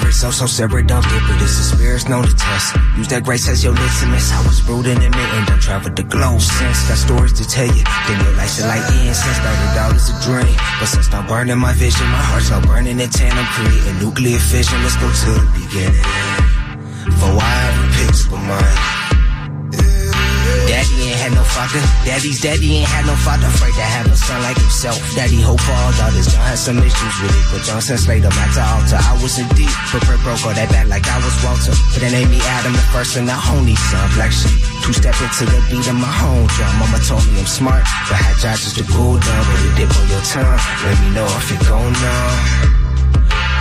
Is so, so separate, don't but it's the spirits known to test. Use that grace as your litmus. I was brewed in and done traveled the globe since. Got stories to tell you. Then your life's like incense. Started out as a dream. But since I'm burning my vision, my heart's now burning in tandem. Creating nuclear fission. Let's go to the beginning. For why every picture of mine. Daddy had no father. Daddy's daddy ain't had no father. Afraid to have a son like himself. Daddy hope for all daughters. John had some issues with it, but Johnson slayed him at the altar. I was in deep, but broke all that back like I was Walter. But they named me Adam, the first and the only son. Black sheep, two step into the beat of my home drum. Mama told me I'm smart, but had just to cool down. But it dip on your tongue. Let me know if it go on.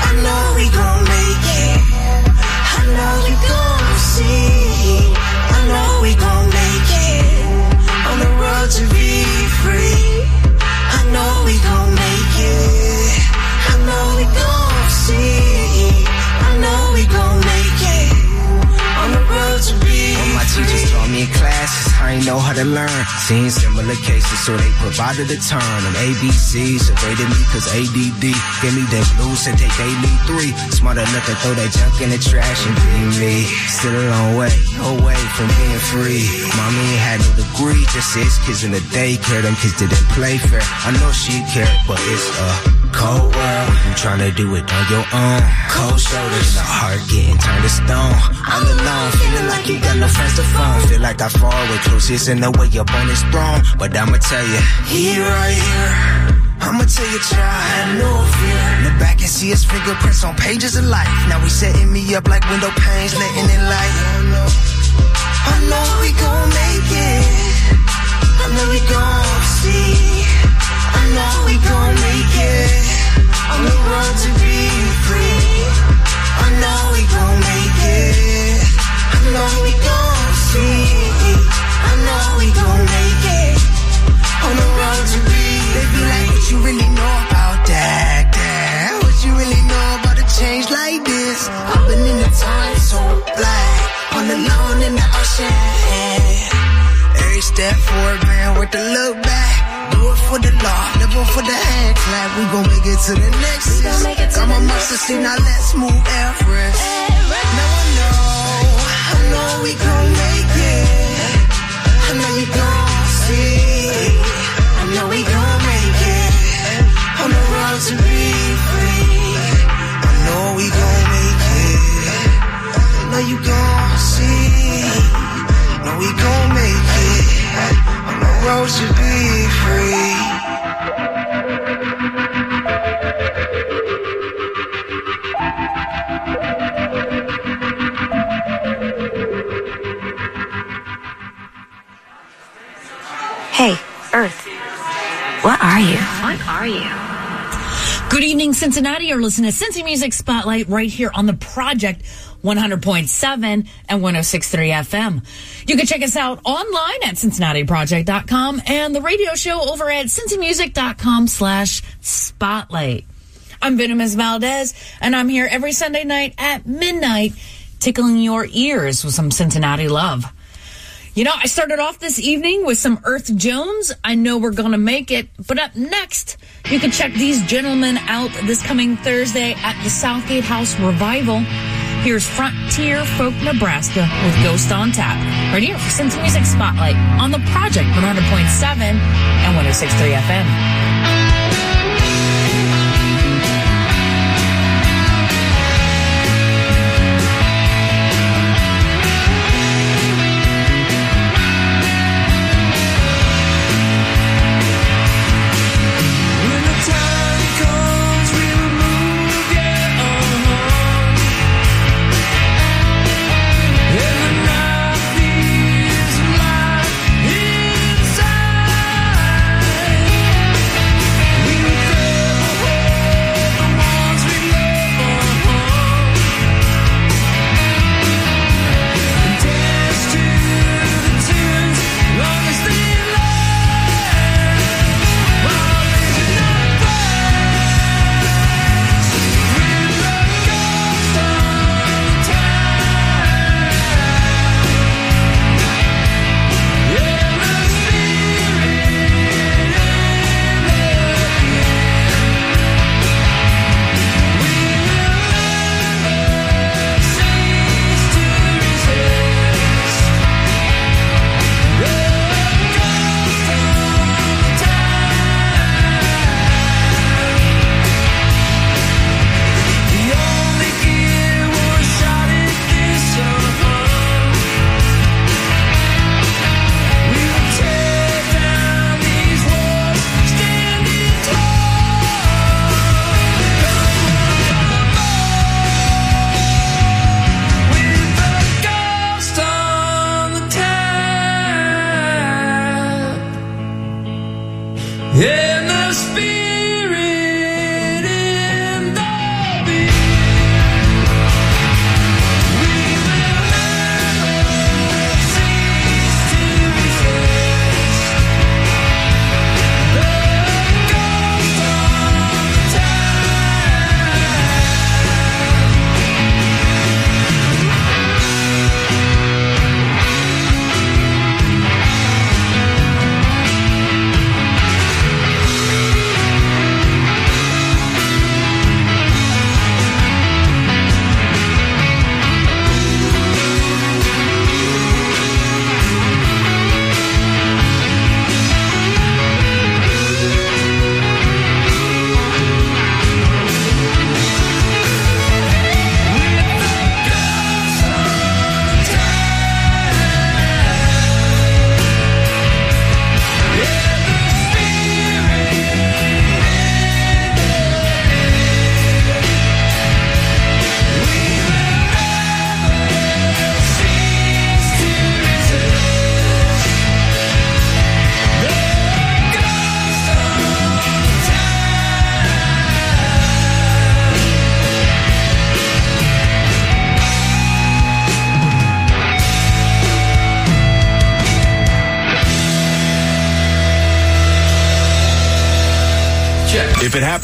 I know we gon' make it. I know you gon' see. I know we gon' make it to be free. I know we gon' make it. Teachers taught me in classes, I ain't know how to learn. Seen similar cases, so they provided a turn. Them ABCs evaded me cause ADD gave me that blues said they gave me three. Smart enough to throw that junk in the trash and be me. Still a long way away from being free. Mommy ain't had no degree, just six kids in the daycare. Them kids didn't play fair. I know she cared, but it's a cold world. You tryna do it on your own. Cold shoulders, the heart getting turned to stone. All alone, feeling like you got no friends to phone. Feel like I fall way closest in the way up on his throne. But I'ma tell you, he right here. I'ma tell you, try no fear. Look back and see his fingerprints on pages of life. Now we setting me up like window panes, letting in light. I know we gon' make it. I know we gon' see. I know we gon' make it. On the to free. I know we gon' make it. I know we gon' see. I know we gon' make it. On the to be They be like, what you really know about that? What you really know about a change like this? I've been in the time so black. On the lawn in the ocean. Every step forward, man, with the look back. Do it for the law, never for the hand clap. We gon' make it to the next. We gon' make it to Got my muscle see, now let's move Everest. Now I know, I know we gon' make it. I know we gon' see. I know we gon' make it. On the road to be free. I know we gon' make it. I know you gon' see. I know we gon' make it. On the road to be free. Hey, Earth. What are you? What are you? Good evening, Cincinnati. You're listening to Cincy Music Spotlight right here on the Project 100.7 and 106.3 FM. You can check us out online at cincinnatiproject.com and the radio show over at cincymusic.com slash spotlight. I'm Venomous Valdez, and I'm here every Sunday night at midnight tickling your ears with some Cincinnati love. You know, I started off this evening with some Earth Jones. I know we're going to make it. But up next, you can check these gentlemen out this coming Thursday at the Southgate House Revival. Here's Frontier Folk Nebraska with Ghost on Tap. Right here for Cincy Music Spotlight on the Project 100.7 and 106.3 FM.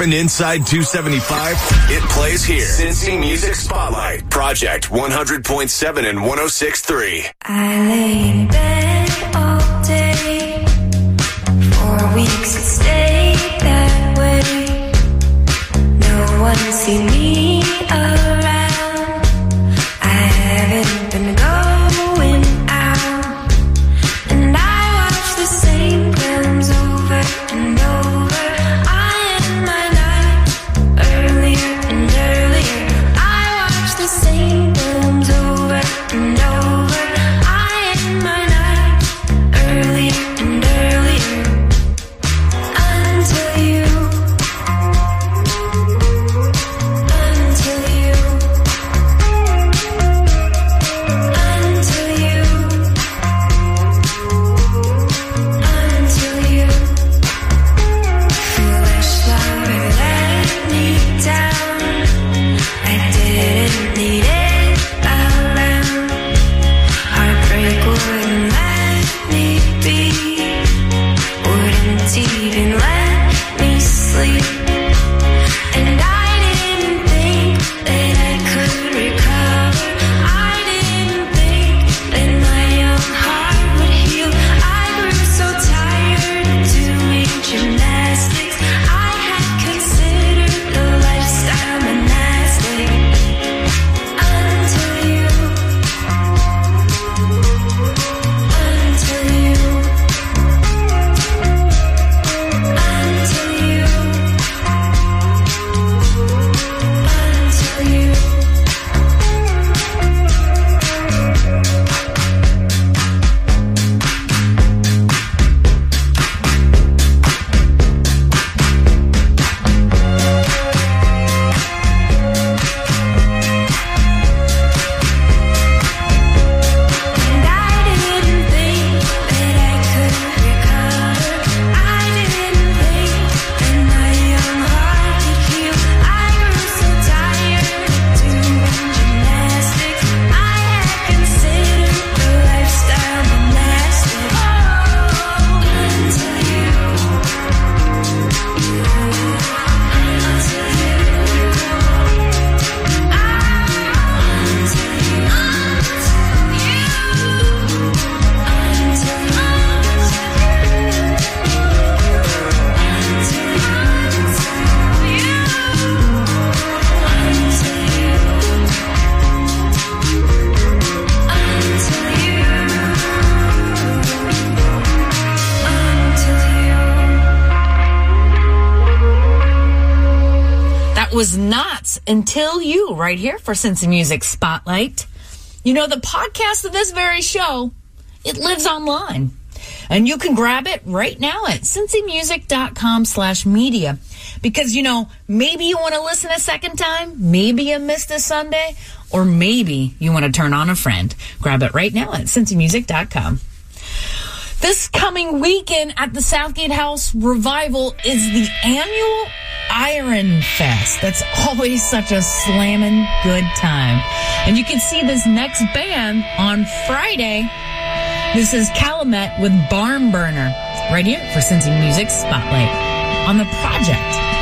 If inside 275, it plays here. Cincy Music Spotlight. Project 100.7 and 106.3. I lay in bed all day. For weeks it stayed that way. No one see me Not until you right here for Cincy Music Spotlight. You know, the podcast of this very show, it lives online. And you can grab it right now at cincymusic.com slash media. Because, you know, maybe you want to listen a second time, maybe you missed a Sunday, or maybe you want to turn on a friend. Grab it right now at cincymusic.com. This coming weekend at the Southgate House Revival is the annual Iron Fest. That's always such a slamming good time. And you can see this next band on Friday. This is Calumet with Barn Burner right here for Cincy Music Spotlight on the project.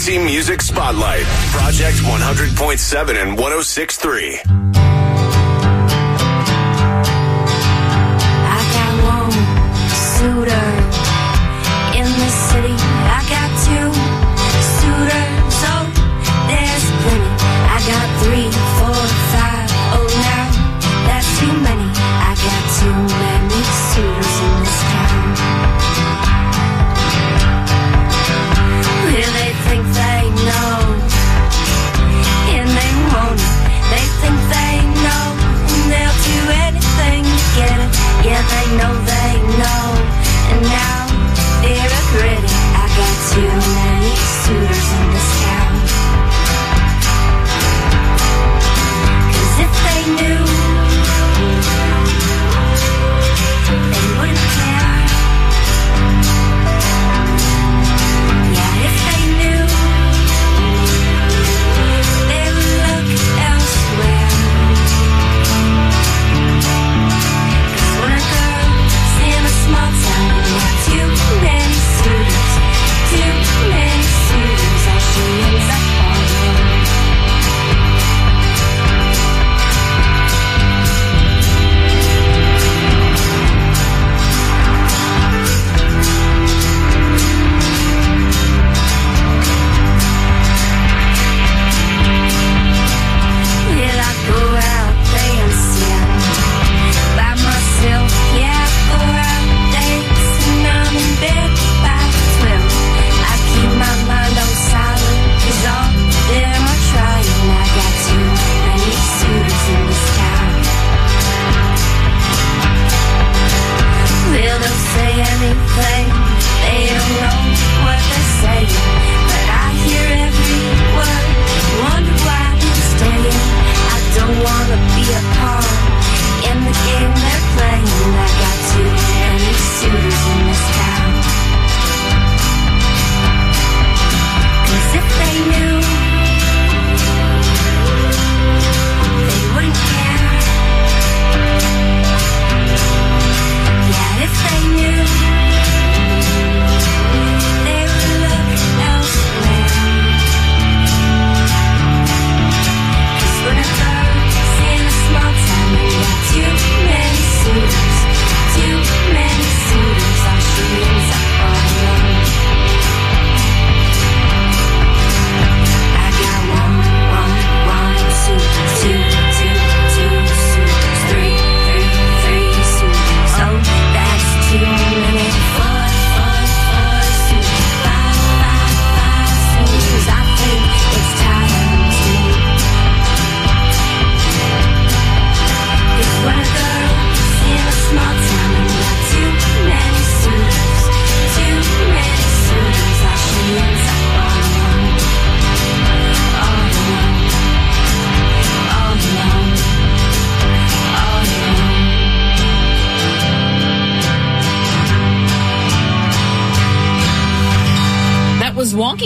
Cincy Music Spotlight, Project 100.7 and 106.3.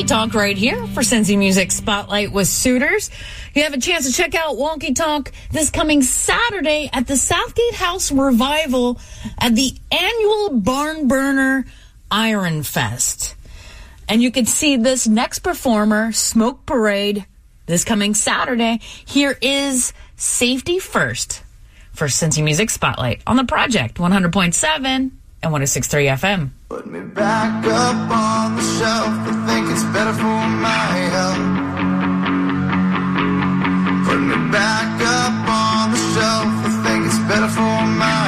Talk right here for Cincy Music Spotlight with Suitors. You have a chance to check out Wonky Tonk this coming Saturday at the Southgate House Revival at the annual Barn Burner Iron Fest. And you can see this next performer, Smoke Parade, this coming Saturday. Here is Safety First for Cincy Music Spotlight on the project 100.7 and 1063 FM. Put me back up on the shelf. I think it's better for my health. Put me back up on the shelf. I think it's better for my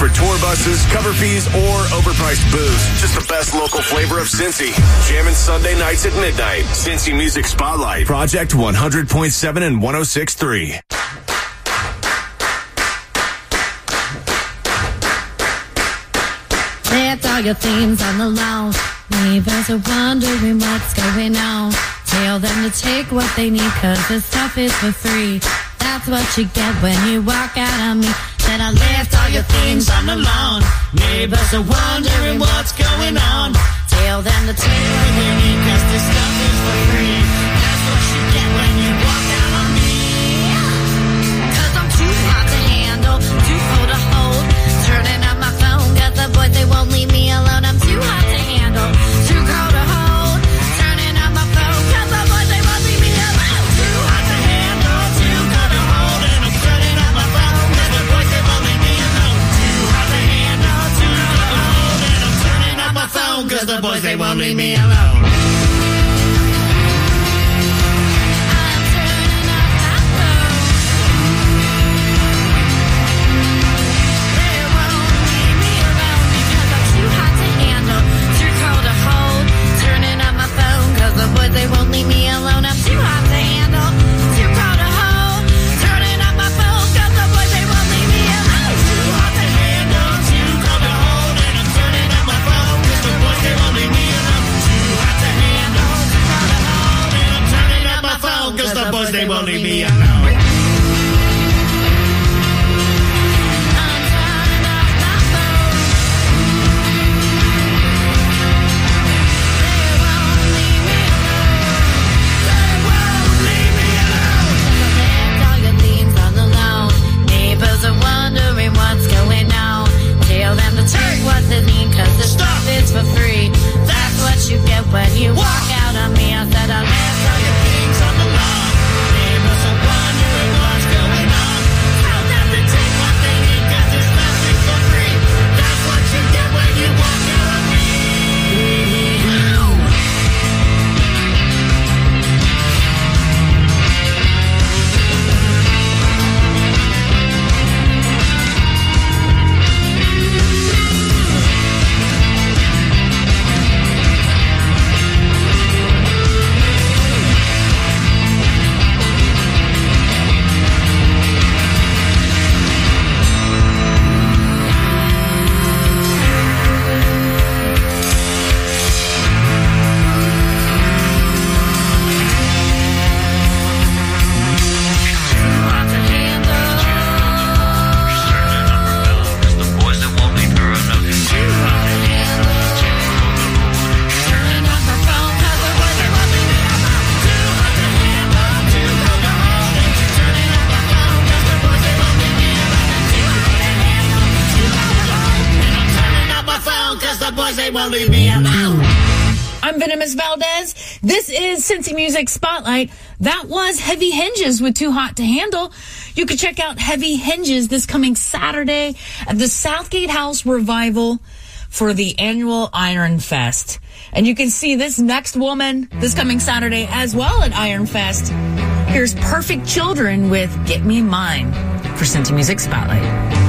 for tour buses, cover fees, or overpriced booze. Just the best local flavor of Cincy. Jamming Sunday nights at midnight. Cincy Music Spotlight. Project 100.7 and 106.3. Left all your things on the lawn. Neighbors are wondering what's going on. Tell them to take what they need cause the stuff is for free. That's what you get when you walk out on me. Said I left all your things on the lawn. Neighbors are wondering what's going on. Tell them the tale, cause the stuff cause the boys they won't leave me alone. I'm turning up my phone. They won't leave me alone because I'm too hot to handle Too cold a hold turning up my phone the boys they won't leave me alone I'm too hot the boys they Cincy Music Spotlight. That was Heavy Hinges with Too Hot to Handle. You can check out Heavy Hinges this coming Saturday at the Southgate House Revival for the annual Iron Fest. And you can see this next woman this coming Saturday as well at Iron Fest. Here's Perfect Children with Get Me Mine for Cincy Music Spotlight.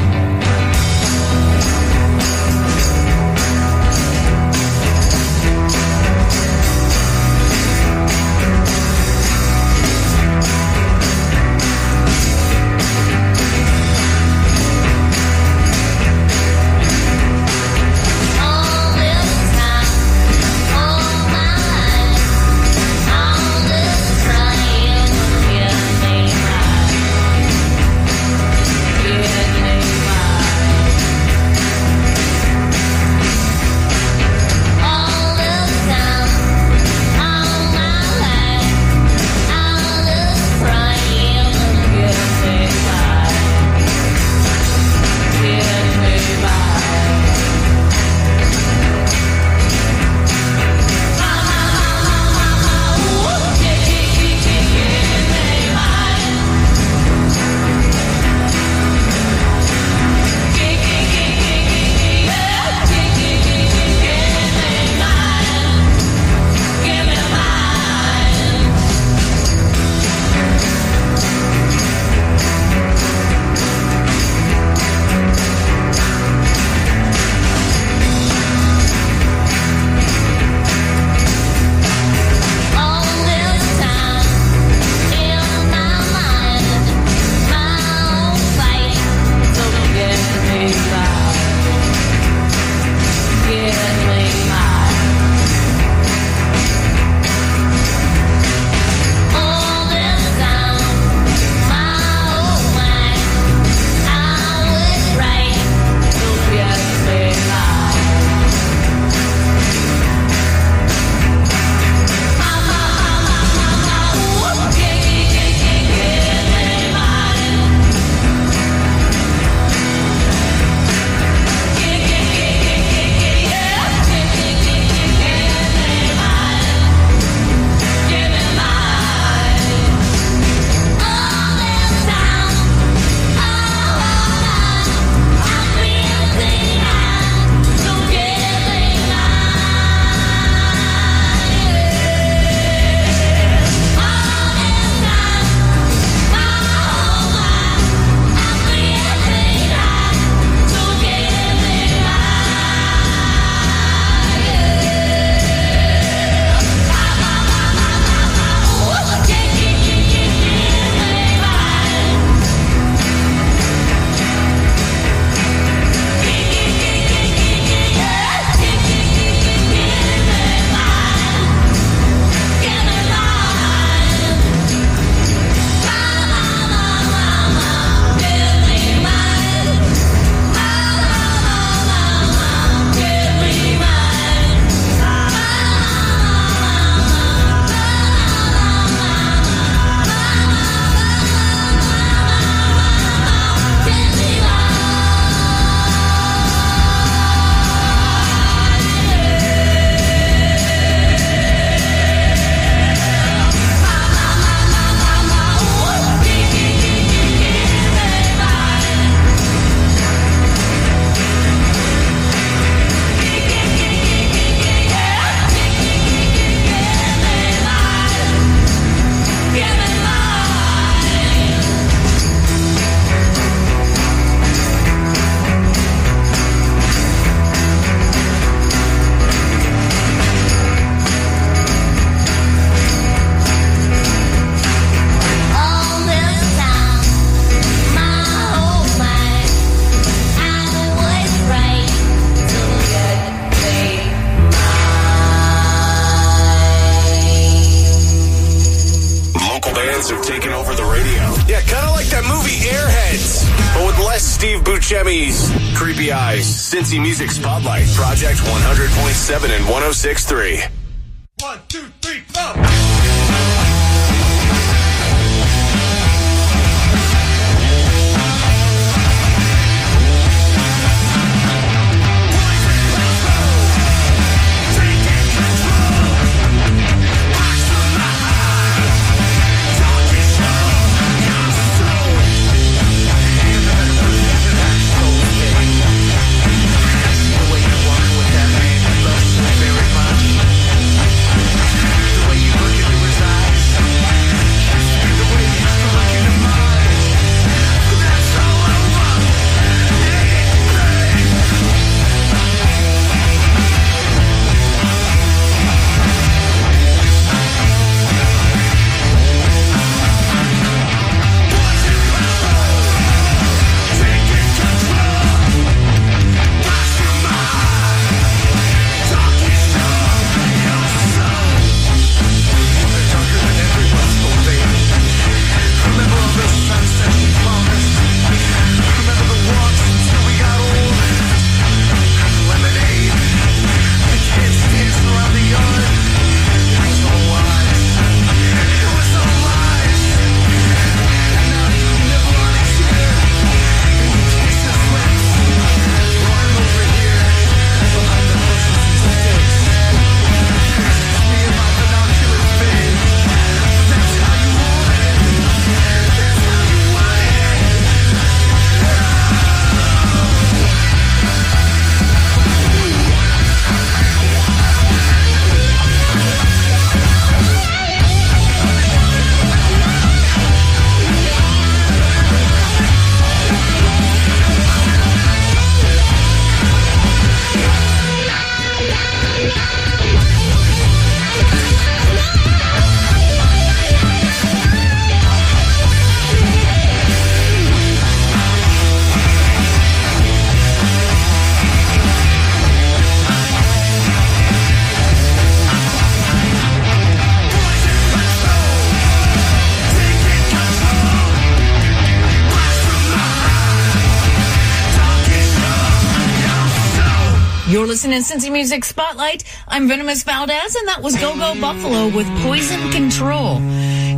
Listening to Cincy Music Spotlight. I'm Venomous Valdez, and that was Go Go Buffalo with Poison Control.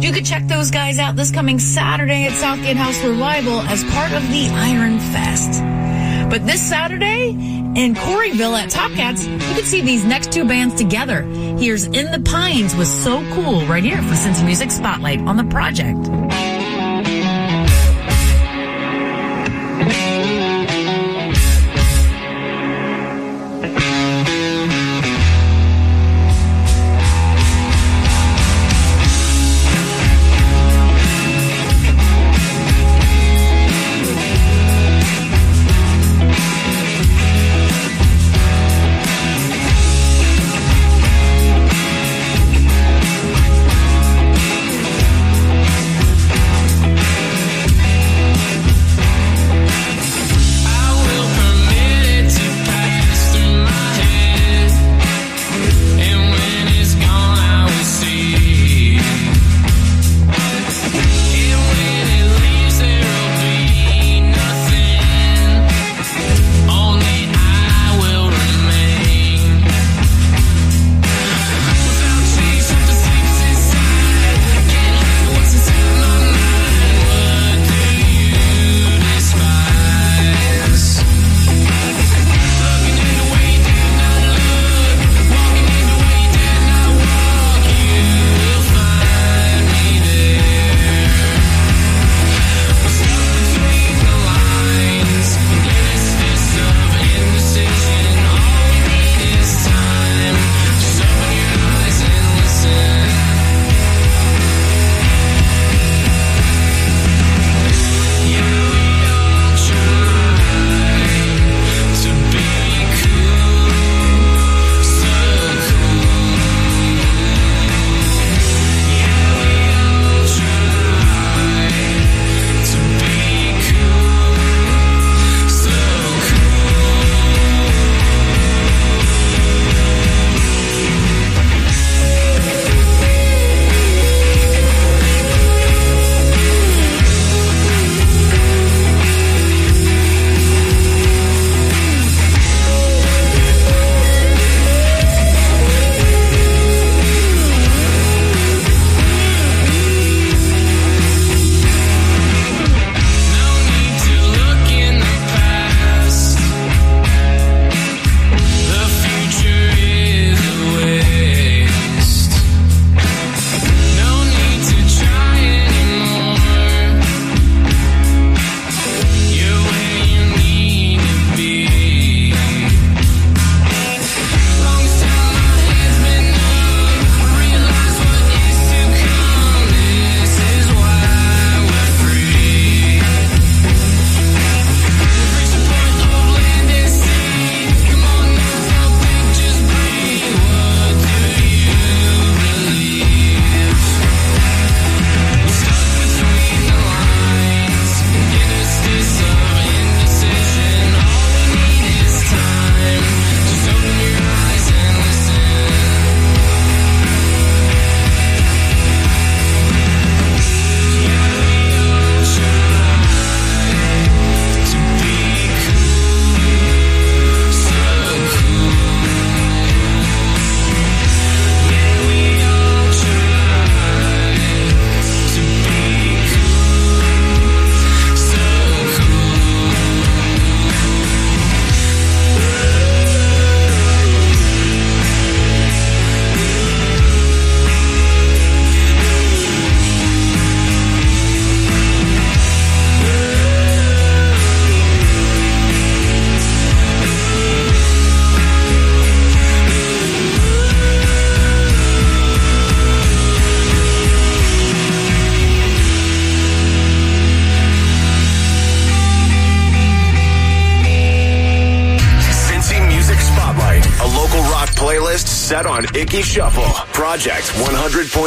You could check those guys out this coming Saturday at Southgate House Revival as part of the Iron Fest. But this Saturday in Coryville at Top Cats, you can see these next two bands together. Here's In the Pines was So Cool right here for Cincy Music Spotlight on the project.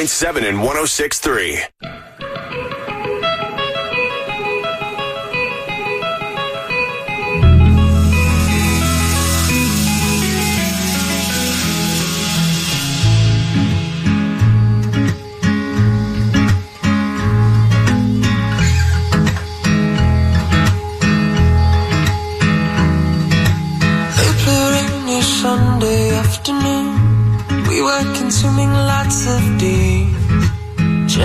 100.7 and 106.3. April rainy Sunday afternoon. We were consuming lots of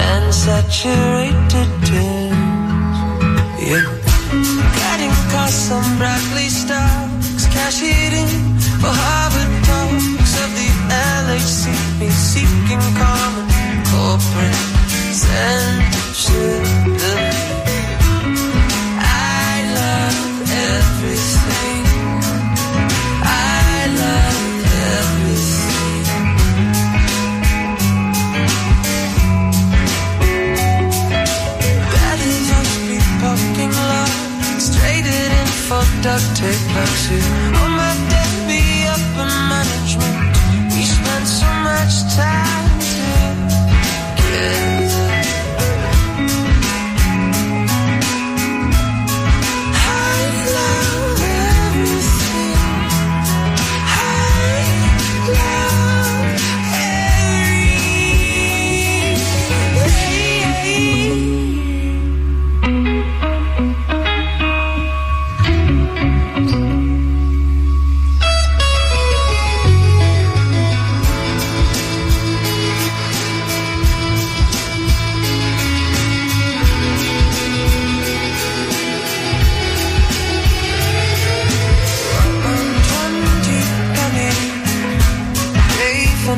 deep, trans-saturated tunes. Yeah. Guiding across some brightly stocks, cash hitting for Harvard talks of the LHCP seeking common corporate censorship. Duct tape like shit.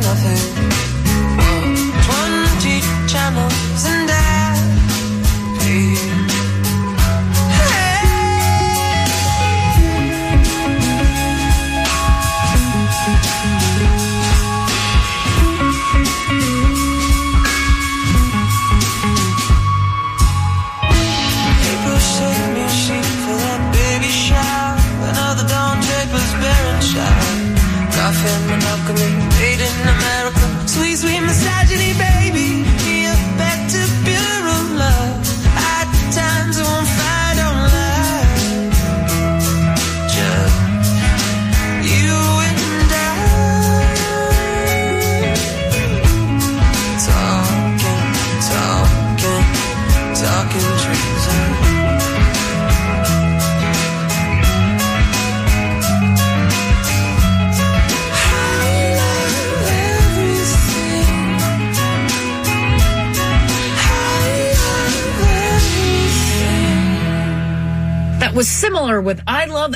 Nothing.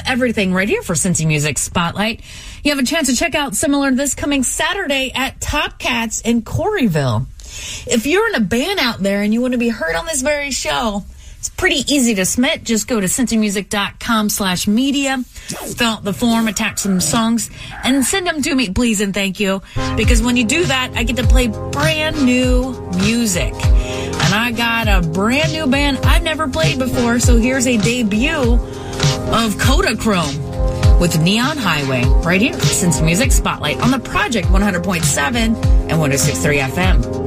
Everything right here for Cincy Music Spotlight. You have a chance to check out similar this coming Saturday at Top Cats in Coryville. If you're in a band out there and you want to be heard on this very show, it's pretty easy to submit. Just go to cincymusic.com slash media, fill out the form, attach some songs, and send them to me, please and thank you. Because when you do that, I get to play brand new music. And I got a brand new band I've never played before, so here's a debut of Kodachrome with Neon Highway right here, Cincy Music Spotlight on the Project 100.7 and 106.3 FM.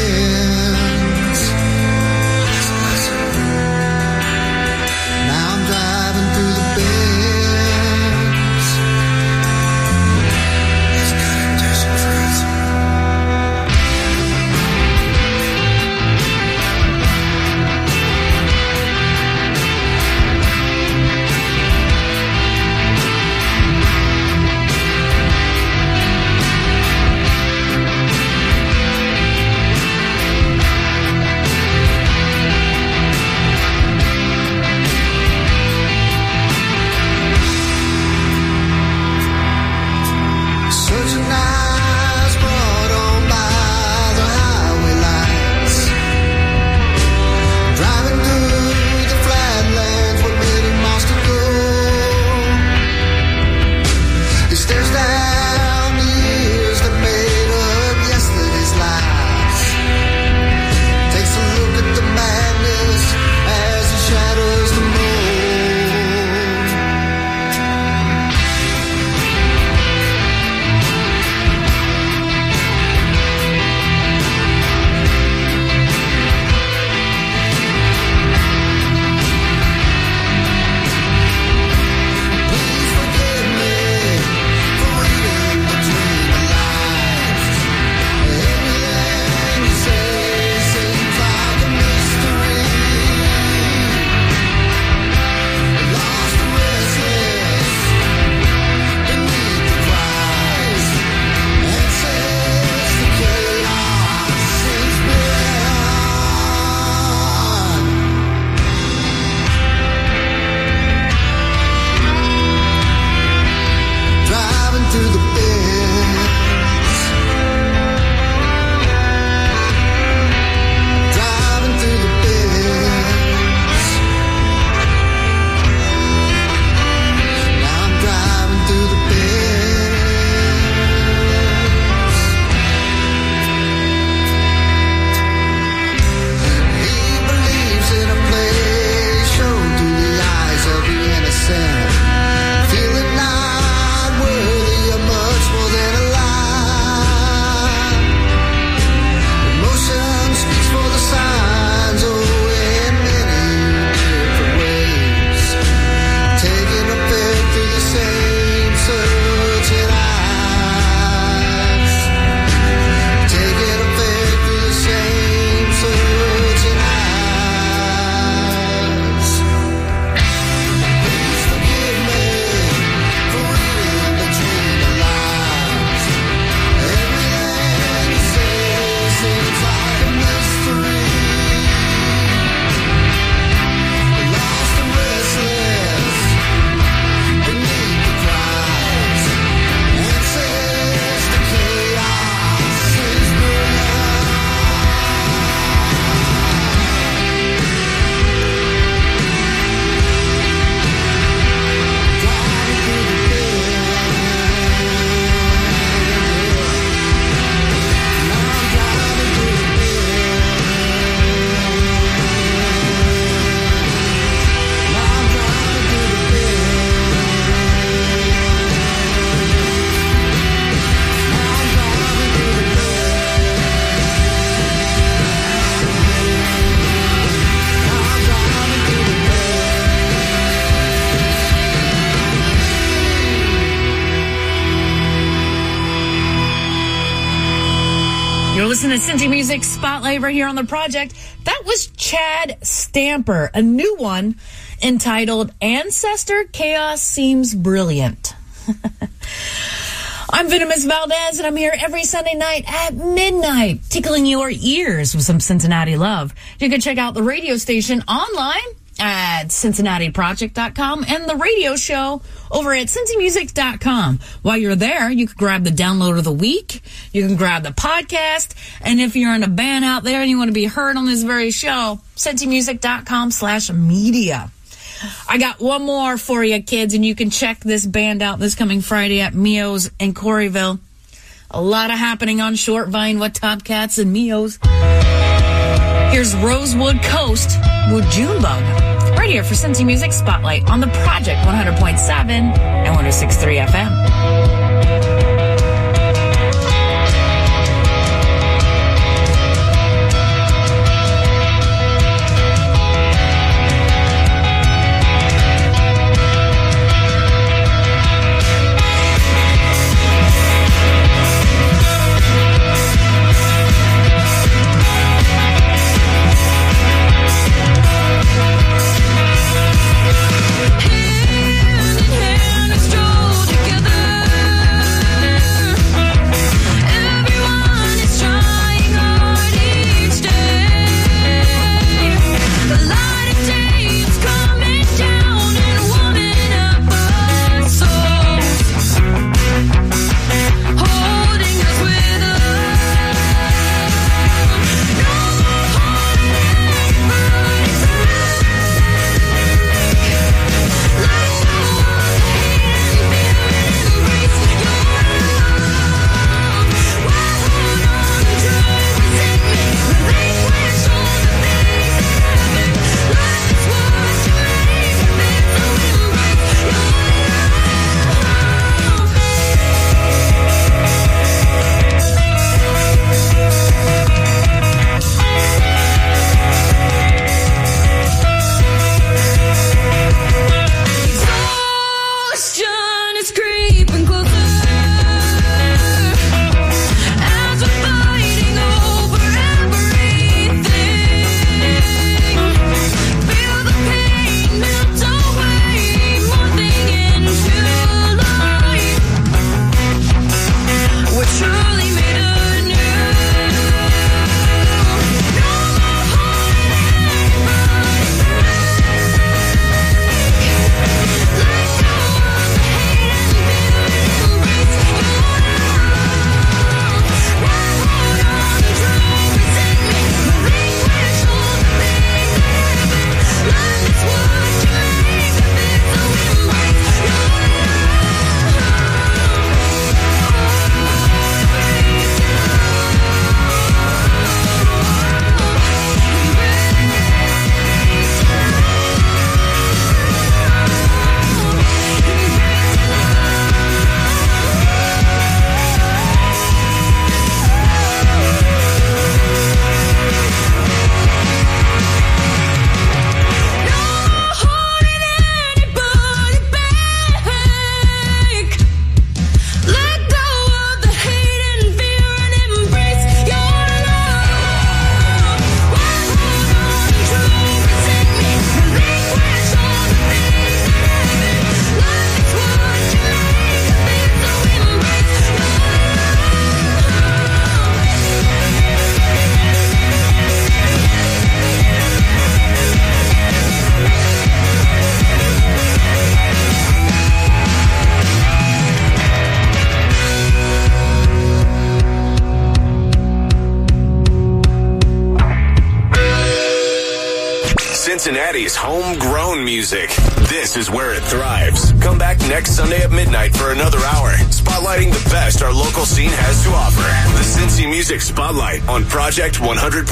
Listening to Cincy Music Spotlight right here on the project. That was Chad Stamper, a new one entitled Ancestor Chaos Seems Brilliant. I'm Venomous Valdez, and I'm here every Sunday night at midnight, tickling your ears with some Cincinnati love. You can check out the radio station online at cincinnatiproject.com and the radio show over at cincymusic.com. While you're there, you can grab the download of the week. You can grab the podcast. And if you're in a band out there and you want to be heard on this very show, cincymusic.com slash media. I got one more for you, kids, and you can check this band out this coming Friday at Mio's in Coryville. A lot of happening on Short Vine with Top Cats and Mio's. Here's Rosewood Coast with Junebug here for Cincy Music Spotlight on the Project 100.7 and 106.3 FM.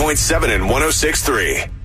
101.7 and 106.3.